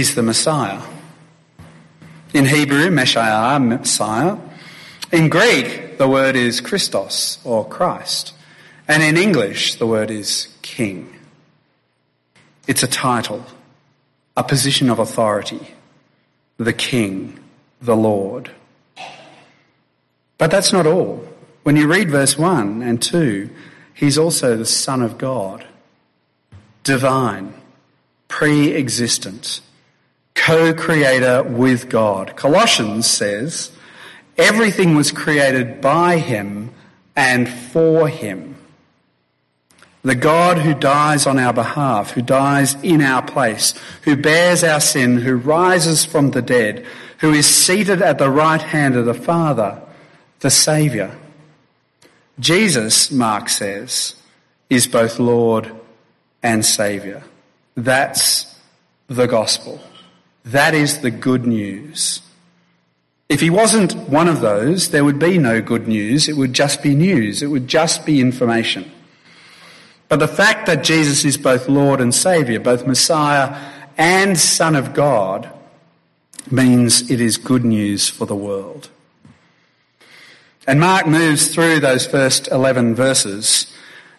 He's the Messiah. In Hebrew, Messiah, Messiah. In Greek, the word is Christos or Christ. And in English, the word is King. It's a title, a position of authority. The King, the Lord. But that's not all. When you read verse 1 and 2, he's also the Son of God, divine, pre existent, co creator with God. Colossians says, everything was created by him and for him. The God who dies on our behalf, who dies in our place, who bears our sin, who rises from the dead, who is seated at the right hand of the Father, the Saviour. Jesus, Mark says, is both Lord and Saviour. That's the gospel. That is the good news. If he wasn't one of those, there would be no good news. It would just be news. It would just be information. But the fact that Jesus is both Lord and Saviour, both Messiah and Son of God, means it is good news for the world. And Mark moves through those first 11 verses,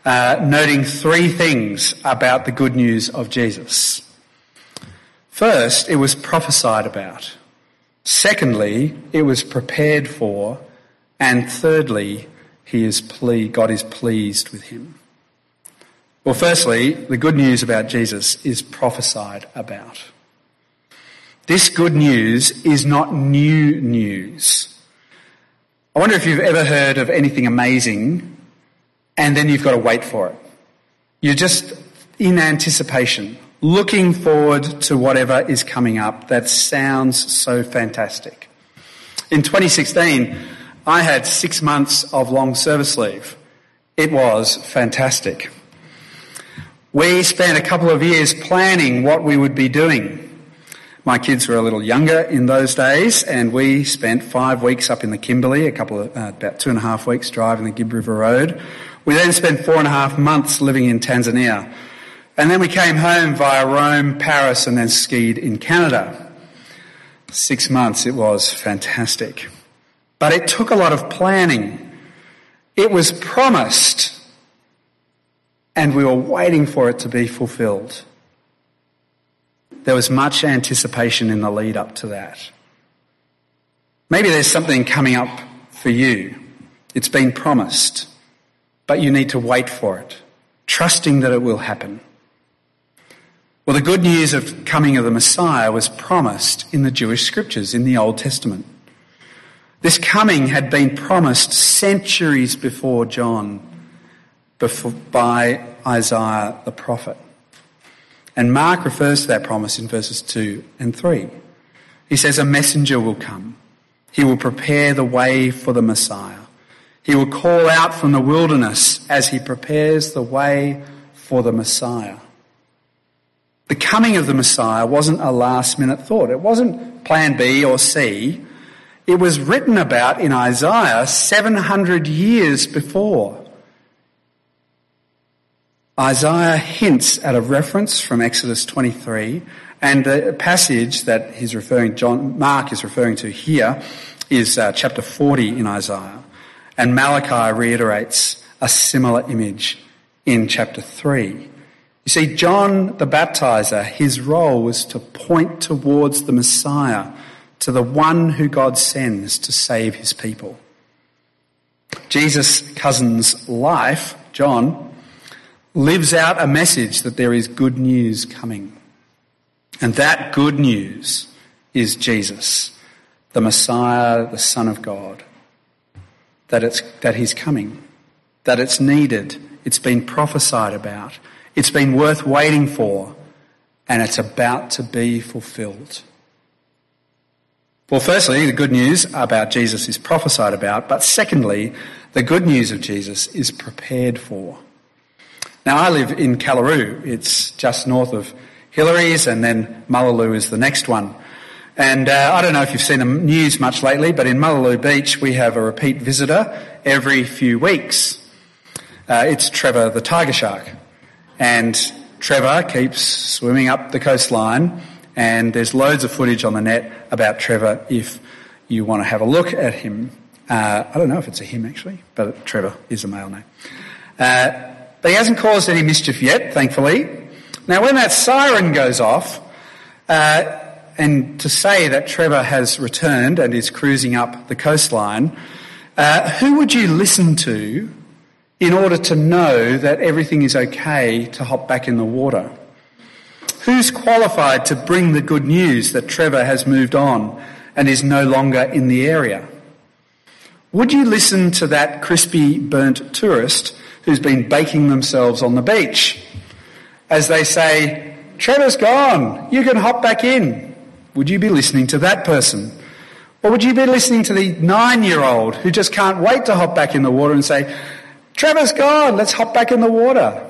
uh, noting three things about the good news of Jesus. First, it was prophesied about. Secondly, it was prepared for. And thirdly, he is ple- God is pleased with him. Well, firstly, the good news about Jesus is prophesied about. This good news is not new news. I wonder if you've ever heard of anything amazing and then you've got to wait for it. You're just in anticipation, looking forward to whatever is coming up that sounds so fantastic. In 2016, I had six months of long service leave. It was fantastic. We spent a couple of years planning what we would be doing. My kids were a little younger in those days, and we spent five weeks up in the Kimberley, a couple of, uh, about two and a half weeks driving the Gibb River Road. We then spent four and a half months living in Tanzania. And then we came home via Rome, Paris, and then skied in Canada. Six months, it was fantastic. But it took a lot of planning. It was promised and we were waiting for it to be fulfilled. There was much anticipation in the lead up to that. Maybe there's something coming up for you. It's been promised, but you need to wait for it, trusting that it will happen. Well, the good news of coming of the Messiah was promised in the Jewish scriptures in the Old Testament. This coming had been promised centuries before John before, by Isaiah the prophet. And Mark refers to that promise in verses 2 and 3. He says, A messenger will come. He will prepare the way for the Messiah. He will call out from the wilderness as he prepares the way for the Messiah. The coming of the Messiah wasn't a last minute thought. It wasn't plan B or C. It was written about in Isaiah 700 years before. Isaiah hints at a reference from Exodus 23, and the passage that he's referring, John, Mark is referring to here is uh, chapter 40 in Isaiah. And Malachi reiterates a similar image in chapter 3. See, John the baptizer, his role was to point towards the Messiah, to the one who God sends to save his people. Jesus' cousin's life, John, lives out a message that there is good news coming. And that good news is Jesus, the Messiah, the Son of God. That, it's, that he's coming, that it's needed, it's been prophesied about, it's been worth waiting for, and it's about to be fulfilled. Well, firstly, the good news about Jesus is prophesied about, but secondly, the good news of Jesus is prepared for. Now, I live in Kallaroo. It's just north of Hillary's, and then Mullaloo is the next one. And uh, I don't know if you've seen the news much lately, but in Mullaloo Beach, we have a repeat visitor every few weeks. Uh, it's Trevor the tiger shark. And Trevor keeps swimming up the coastline And there's loads of footage on the net about Trevor if you want to have a look at him. Uh, I don't know if it's a him actually, but Trevor is a male name. Uh, but he hasn't caused any mischief yet, thankfully. Now, when that siren goes off, uh, and to say that Trevor has returned and is cruising up the coastline, uh, who would you listen to in order to know that everything is okay to hop back in the water? Who's qualified to bring the good news that Trevor has moved on and is no longer in the area? Would you listen to that crispy burnt tourist who's been baking themselves on the beach as they say, Trevor's gone, you can hop back in? Would you be listening to that person? Or would you be listening to the nine year old who just can't wait to hop back in the water and say, Trevor's gone, let's hop back in the water?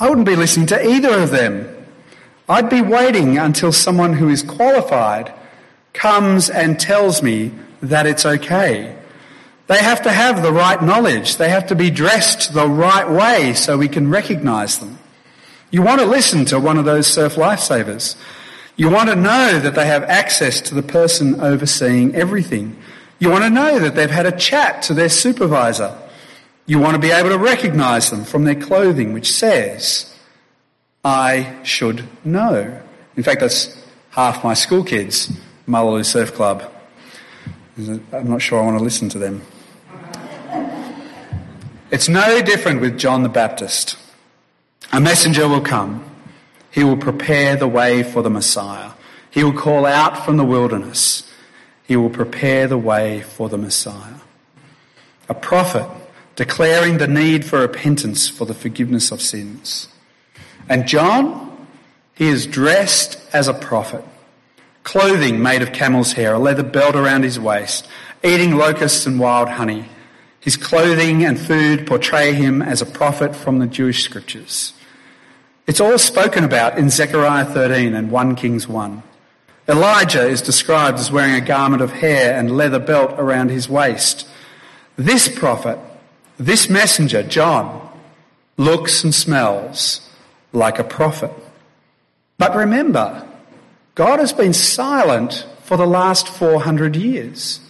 I wouldn't be listening to either of them. I'd be waiting until someone who is qualified comes and tells me that it's okay. They have to have the right knowledge. They have to be dressed the right way so we can recognize them. You want to listen to one of those surf lifesavers. You want to know that they have access to the person overseeing everything. You want to know that they've had a chat to their supervisor. You want to be able to recognize them from their clothing, which says, I should know. In fact, that's half my school kids, Mullaloo Surf Club. I'm not sure I want to listen to them. It's no different with John the Baptist. A messenger will come he will prepare the way for the Messiah. He will call out from the wilderness. He will prepare the way for the Messiah. A prophet declaring the need for repentance for the forgiveness of sins. And John, he is dressed as a prophet. Clothing made of camel's hair, a leather belt around his waist, eating locusts and wild honey. His clothing and food portray him as a prophet from the Jewish scriptures. It's all spoken about in Zechariah 13 and 1 Kings 1. Elijah is described as wearing a garment of hair and leather belt around his waist. This prophet, this messenger, John, looks and smells like a prophet. But remember, God has been silent for the last 400 years.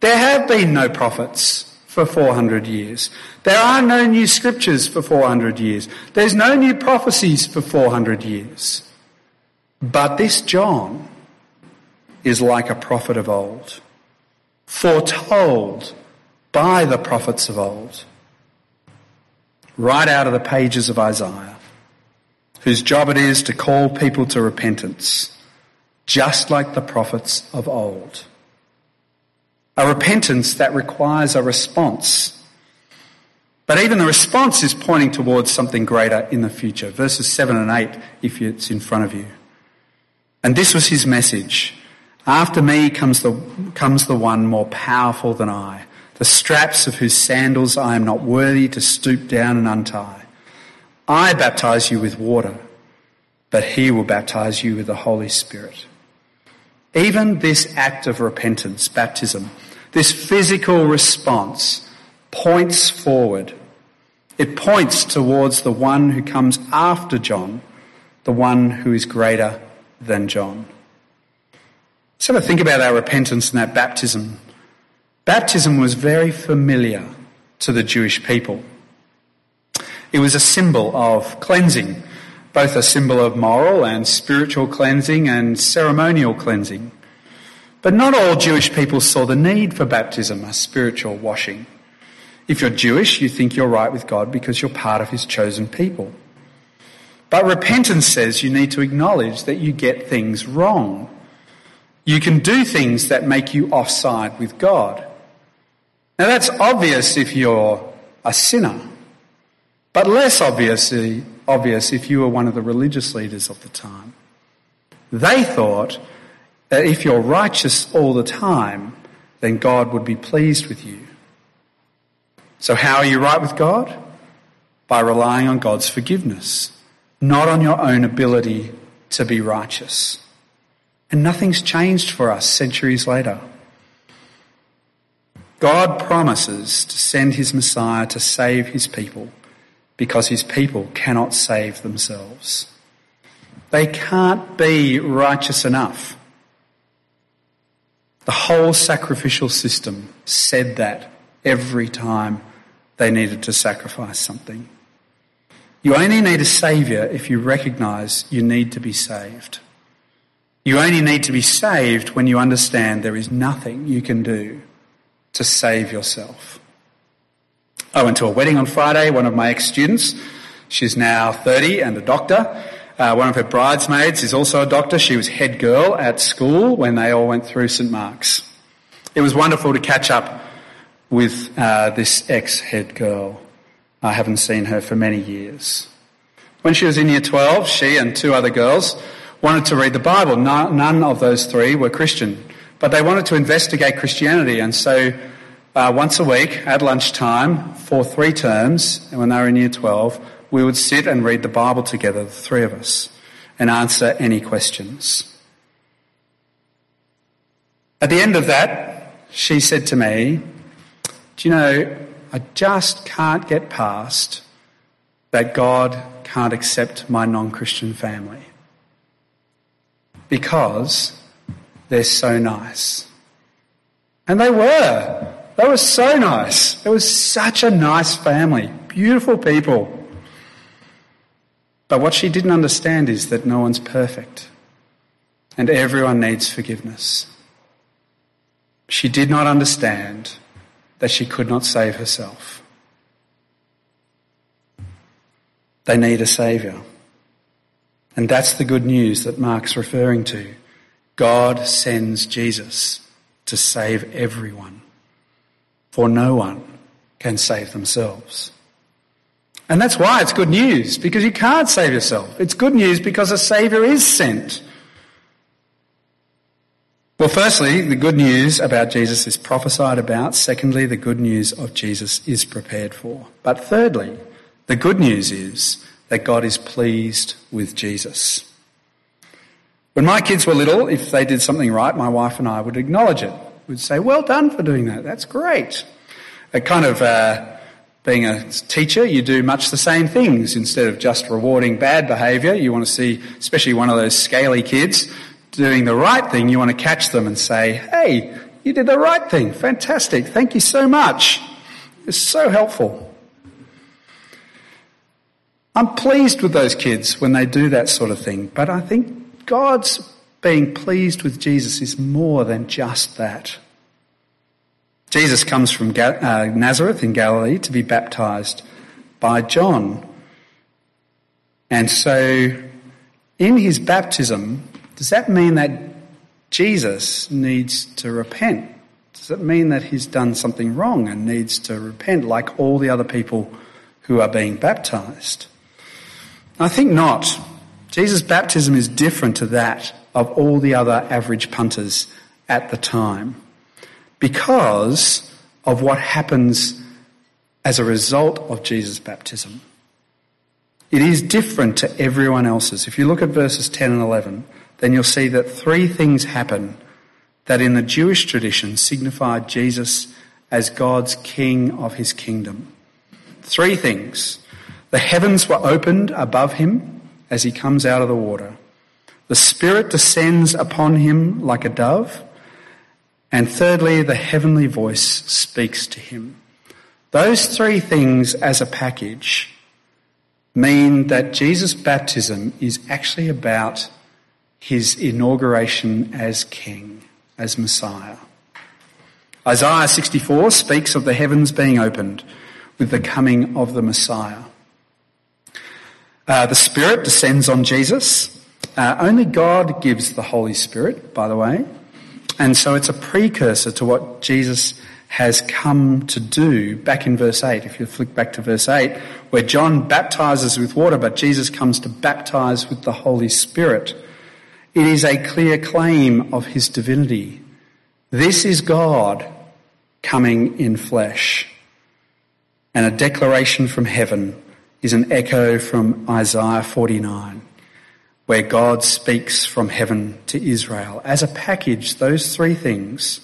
There have been no prophets for 400 years. There are no new scriptures for 400 years. There's no new prophecies for 400 years. But this John is like a prophet of old, foretold by the prophets of old, right out of the pages of Isaiah, whose job it is to call people to repentance, just like the prophets of old. A repentance that requires a response. But even the response is pointing towards something greater in the future. Verses 7 and 8, if it's in front of you. And this was his message. After me comes the, comes the one more powerful than I, the straps of whose sandals I am not worthy to stoop down and untie. I baptize you with water, but he will baptize you with the Holy Spirit. Even this act of repentance, baptism, this physical response points forward. It points towards the one who comes after John, the one who is greater than John. Let's have a think about our repentance and that baptism. Baptism was very familiar to the Jewish people. It was a symbol of cleansing both a symbol of moral and spiritual cleansing and ceremonial cleansing. But not all Jewish people saw the need for baptism, a spiritual washing. If you're Jewish, you think you're right with God because you're part of his chosen people. But repentance says you need to acknowledge that you get things wrong. You can do things that make you offside with God. Now that's obvious if you're a sinner, but less obviously obvious if you were one of the religious leaders of the time. They thought that if you're righteous all the time, then God would be pleased with you. So, how are you right with God? By relying on God's forgiveness, not on your own ability to be righteous. And nothing's changed for us centuries later. God promises to send his Messiah to save his people because his people cannot save themselves. They can't be righteous enough. The whole sacrificial system said that every time they needed to sacrifice something. You only need a saviour if you recognise you need to be saved. You only need to be saved when you understand there is nothing you can do to save yourself. I went to a wedding on Friday, one of my ex students. She's now 30 and a doctor. Uh, one of her bridesmaids is also a doctor. She was head girl at school when they all went through St Mark's. It was wonderful to catch up with uh, this ex head girl. I haven't seen her for many years. When she was in year 12, she and two other girls wanted to read the Bible. none of those three were Christian, but they wanted to investigate Christianity. And so uh, once a week at lunchtime for three terms, when they were in year 12, we would sit and read the Bible together, the three of us, and answer any questions. At the end of that, she said to me, Do you know, I just can't get past that God can't accept my non Christian family because they're so nice. And they were. They were so nice. It was such a nice family, beautiful people. But what she didn't understand is that no one's perfect and everyone needs forgiveness. She did not understand that she could not save herself. They need a saviour. And that's the good news that Mark's referring to. God sends Jesus to save everyone, for no one can save themselves. And that's why it's good news, because you can't save yourself. It's good news because a Saviour is sent. Well, firstly, the good news about Jesus is prophesied about. Secondly, the good news of Jesus is prepared for. But thirdly, the good news is that God is pleased with Jesus. When my kids were little, if they did something right, my wife and I would acknowledge it. We'd say, well done for doing that. That's great. It kind of, uh, being a teacher, you do much the same things. Instead of just rewarding bad behaviour, you want to see, especially one of those scaly kids, doing the right thing, you want to catch them and say, hey, you did the right thing. Fantastic. Thank you so much. It's so helpful. I'm pleased with those kids when they do that sort of thing, but I think God's being pleased with Jesus is more than just that. Jesus comes from uh, Nazareth in Galilee to be baptized by John. And so, in his baptism, does that mean that Jesus needs to repent? Does it mean that he's done something wrong and needs to repent like all the other people who are being baptized? I think not. Jesus' baptism is different to that of all the other average punters at the time because of what happens as a result of Jesus' baptism. It is different to everyone else's. If you look at verses 10 and 11, then you'll see that three things happen that in the Jewish tradition signified Jesus as God's king of his kingdom. Three things. The heavens were opened above him as he comes out of the water. The Spirit descends upon him like a dove. And thirdly, the heavenly voice speaks to him. Those three things as a package mean that Jesus' baptism is actually about his inauguration as king, as Messiah. Isaiah 64 speaks of the heavens being opened with the coming of the Messiah. Uh, the Spirit descends on Jesus. Uh, only God gives the Holy Spirit, by the way. And so it's a precursor to what Jesus has come to do back in verse 8. If you flick back to verse 8, where John baptizes with water, but Jesus comes to baptize with the Holy Spirit. It is a clear claim of his divinity. This is God coming in flesh. And a declaration from heaven is an echo from Isaiah 49, where God speaks from heaven to Israel. As a package, those three things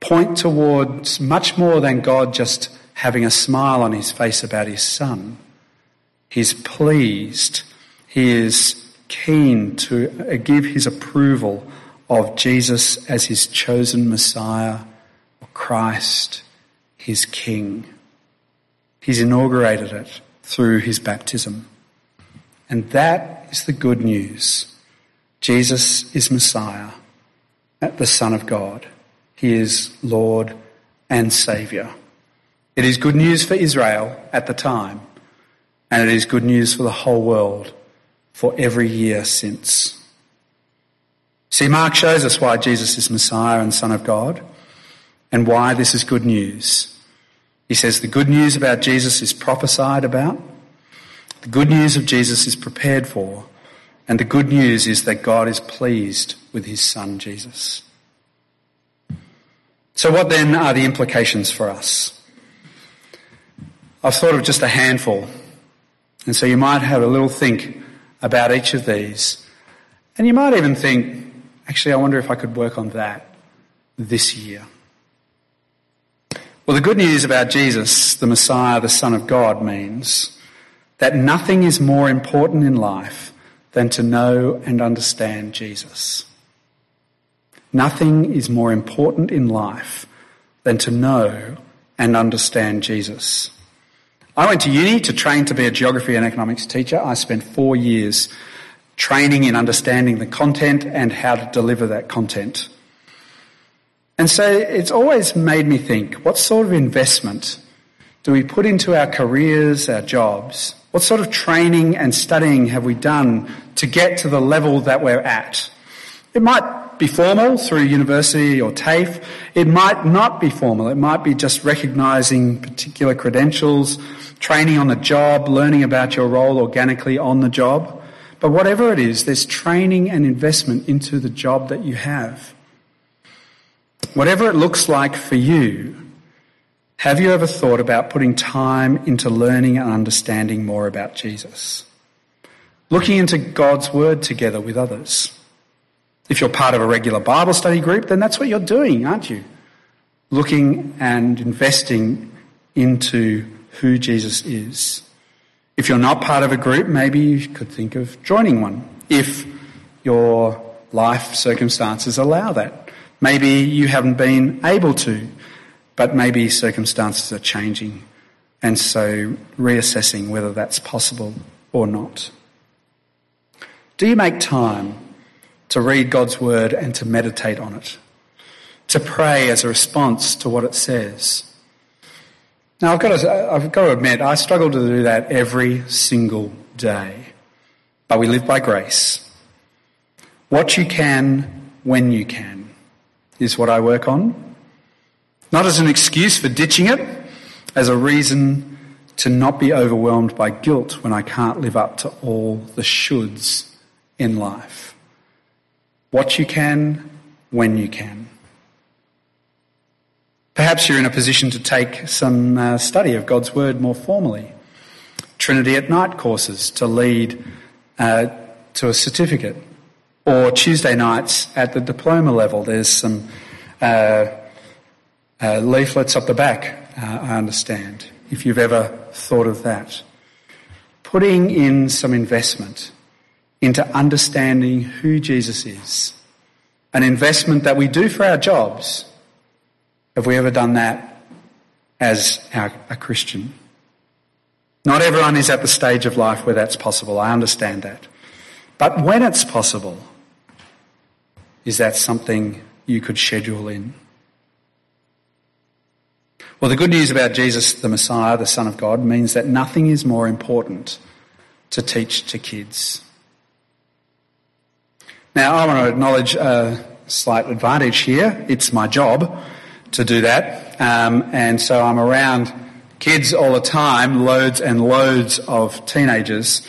point towards much more than God just having a smile on his face about his son. He's pleased. He is keen to give his approval of Jesus as his chosen Messiah, or Christ, his King. He's inaugurated it through his baptism. And that is the good news. Jesus is Messiah, uh, the Son of God. He is Lord and Saviour. It is good news for Israel at the time, and it is good news for the whole world for every year since. See, Mark shows us why Jesus is Messiah and Son of God and why this is good news. He says the good news about Jesus is prophesied about, the good news of Jesus is prepared for, and the good news is that God is pleased with his Son Jesus. So, what then are the implications for us? I've thought of just a handful. And so you might have a little think about each of these. And you might even think, actually, I wonder if I could work on that this year. Well, the good news about Jesus, the Messiah, the Son of God, means that nothing is more important in life than to know and understand Jesus. Nothing is more important in life than to know and understand Jesus. I went to uni to train to be a geography and economics teacher. I spent four years training in understanding the content and how to deliver that content. And so it's always made me think, what sort of investment do we put into our careers, our jobs? What sort of training and studying have we done to get to the level that we're at? It might be formal through university or TAFE. It might not be formal. It might be just recognising particular credentials, training on the job, learning about your role organically on the job. But whatever it is, there's training and investment into the job that you have. Whatever it looks like for you, have you ever thought about putting time into learning and understanding more about Jesus? Looking into God's Word together with others. If you're part of a regular Bible study group, then that's what you're doing, aren't you? Looking and investing into who Jesus is. If you're not part of a group, maybe you could think of joining one if your life circumstances allow that. Maybe you haven't been able to, but maybe circumstances are changing, and so reassessing whether that's possible or not. Do you make time to read God's Word and to meditate on it? To pray as a response to what it says? Now, I've got, to, I've got to admit, I struggle to do that every single day. But we live by grace. What you can when you can is what I work on. Not as an excuse for ditching it, as a reason to not be overwhelmed by guilt when I can't live up to all the shoulds in life. What you can when you can. Perhaps you're in a position to take some uh, study of God's Word more formally. Trinity at Night courses to lead uh, to a certificate. Or Tuesday nights at the diploma level. There's some uh, uh leaflets up the back, uh, I understand, if you've ever thought of that. Putting in some investment into understanding who Jesus is. An investment that we do for our jobs have we ever done that as our, a Christian? Not everyone is at the stage of life where that's possible. I understand that. But when it's possible, is that something you could schedule in? Well, the good news about Jesus, the Messiah, the Son of God, means that nothing is more important to teach to kids. Now, I want to acknowledge a slight advantage here. It's my job to do that. Um, and so I'm around kids all the time, loads and loads of teenagers,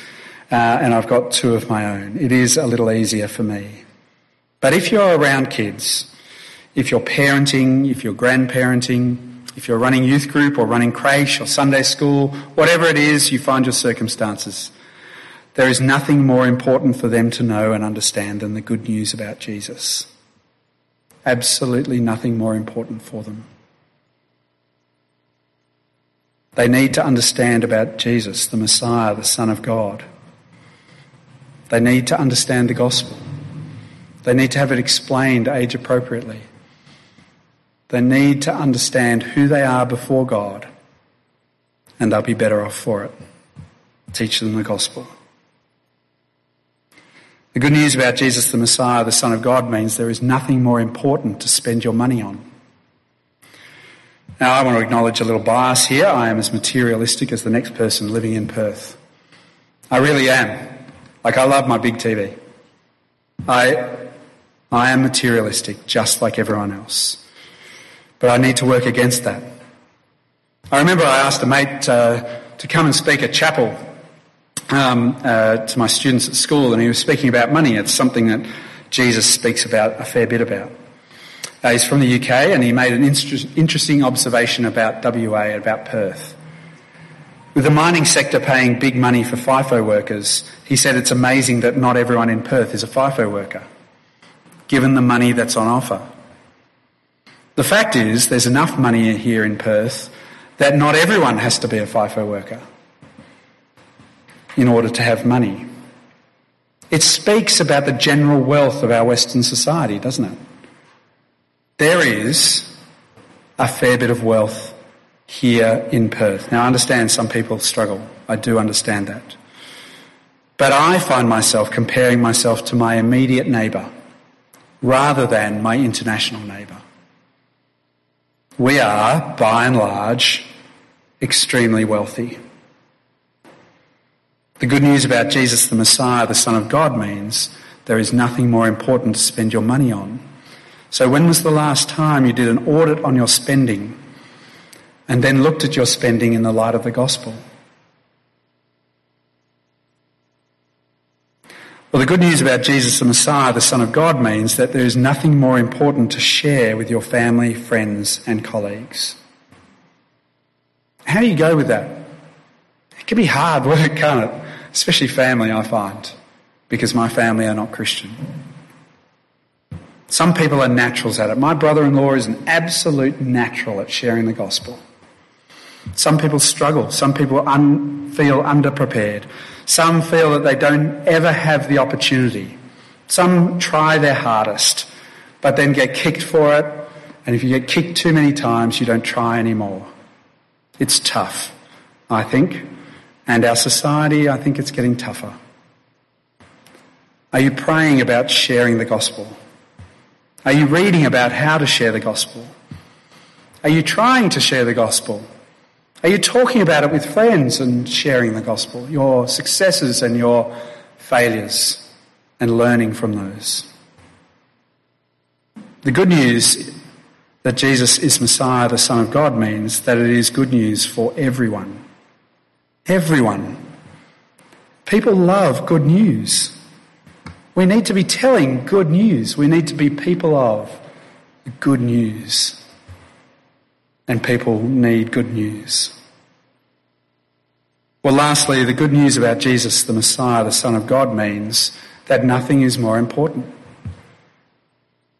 uh, and I've got two of my own. It is a little easier for me. But if you're around kids, if you're parenting, if you're grandparenting, if you're running youth group or running creche or Sunday school, whatever it is you find your circumstances, there is nothing more important for them to know and understand than the good news about Jesus absolutely nothing more important for them. They need to understand about Jesus, the Messiah, the Son of God. They need to understand the gospel. They need to have it explained age appropriately. They need to understand who they are before God, and they'll be better off for it. Teach them the gospel. The good news about Jesus the Messiah, the Son of God, means there is nothing more important to spend your money on. Now, I want to acknowledge a little bias here. I am as materialistic as the next person living in Perth. I really am. Like, I love my big TV. I, I am materialistic, just like everyone else. But I need to work against that. I remember I asked a mate uh, to come and speak at chapel um, uh, to my students at school, and he was speaking about money. It's something that Jesus speaks about a fair bit about. Uh, he's from the UK, and he made an interesting observation about WA, about Perth. With the mining sector paying big money for FIFO workers, he said it's amazing that not everyone in Perth is a FIFO worker, given the money that's on offer. The fact is, there's enough money here in Perth that not everyone has to be a FIFO worker in order to have money. It speaks about the general wealth of our Western society, doesn't it? There is a fair bit of wealth here in Perth. Now, I understand some people struggle. I do understand that. But I find myself comparing myself to my immediate neighbour rather than my international neighbour. We are, by and large, extremely wealthy. The good news about Jesus the Messiah, the Son of God, means there is nothing more important to spend your money on. So, when was the last time you did an audit on your spending and then looked at your spending in the light of the gospel? Well, the good news about Jesus the Messiah, the Son of God, means that there is nothing more important to share with your family, friends, and colleagues. How do you go with that? It can be hard work, can't it? especially family, I find, because my family are not Christian. Some people are naturals at it. My brother in law is an absolute natural at sharing the gospel. Some people struggle. Some people un- feel underprepared. Some feel that they don't ever have the opportunity. Some try their hardest, but then get kicked for it. And if you get kicked too many times, you don't try anymore. It's tough, I think. And our society, I think it's getting tougher. Are you praying about sharing the gospel? Are you reading about how to share the gospel? Are you trying to share the gospel? Are you talking about it with friends and sharing the gospel, your successes and your failures, and learning from those? The good news that Jesus is Messiah, the Son of God, means that it is good news for everyone. Everyone. People love good news. We need to be telling good news. We need to be people of good news. And people need good news. Well, lastly, the good news about Jesus, the Messiah, the Son of God, means that nothing is more important.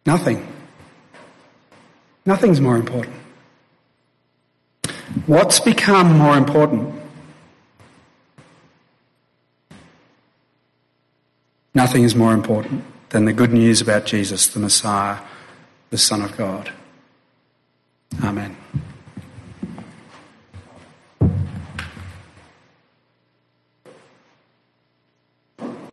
Nothing. Nothing's more important. What's become more important? Nothing is more important than the good news about Jesus, the Messiah, the Son of God. Amen.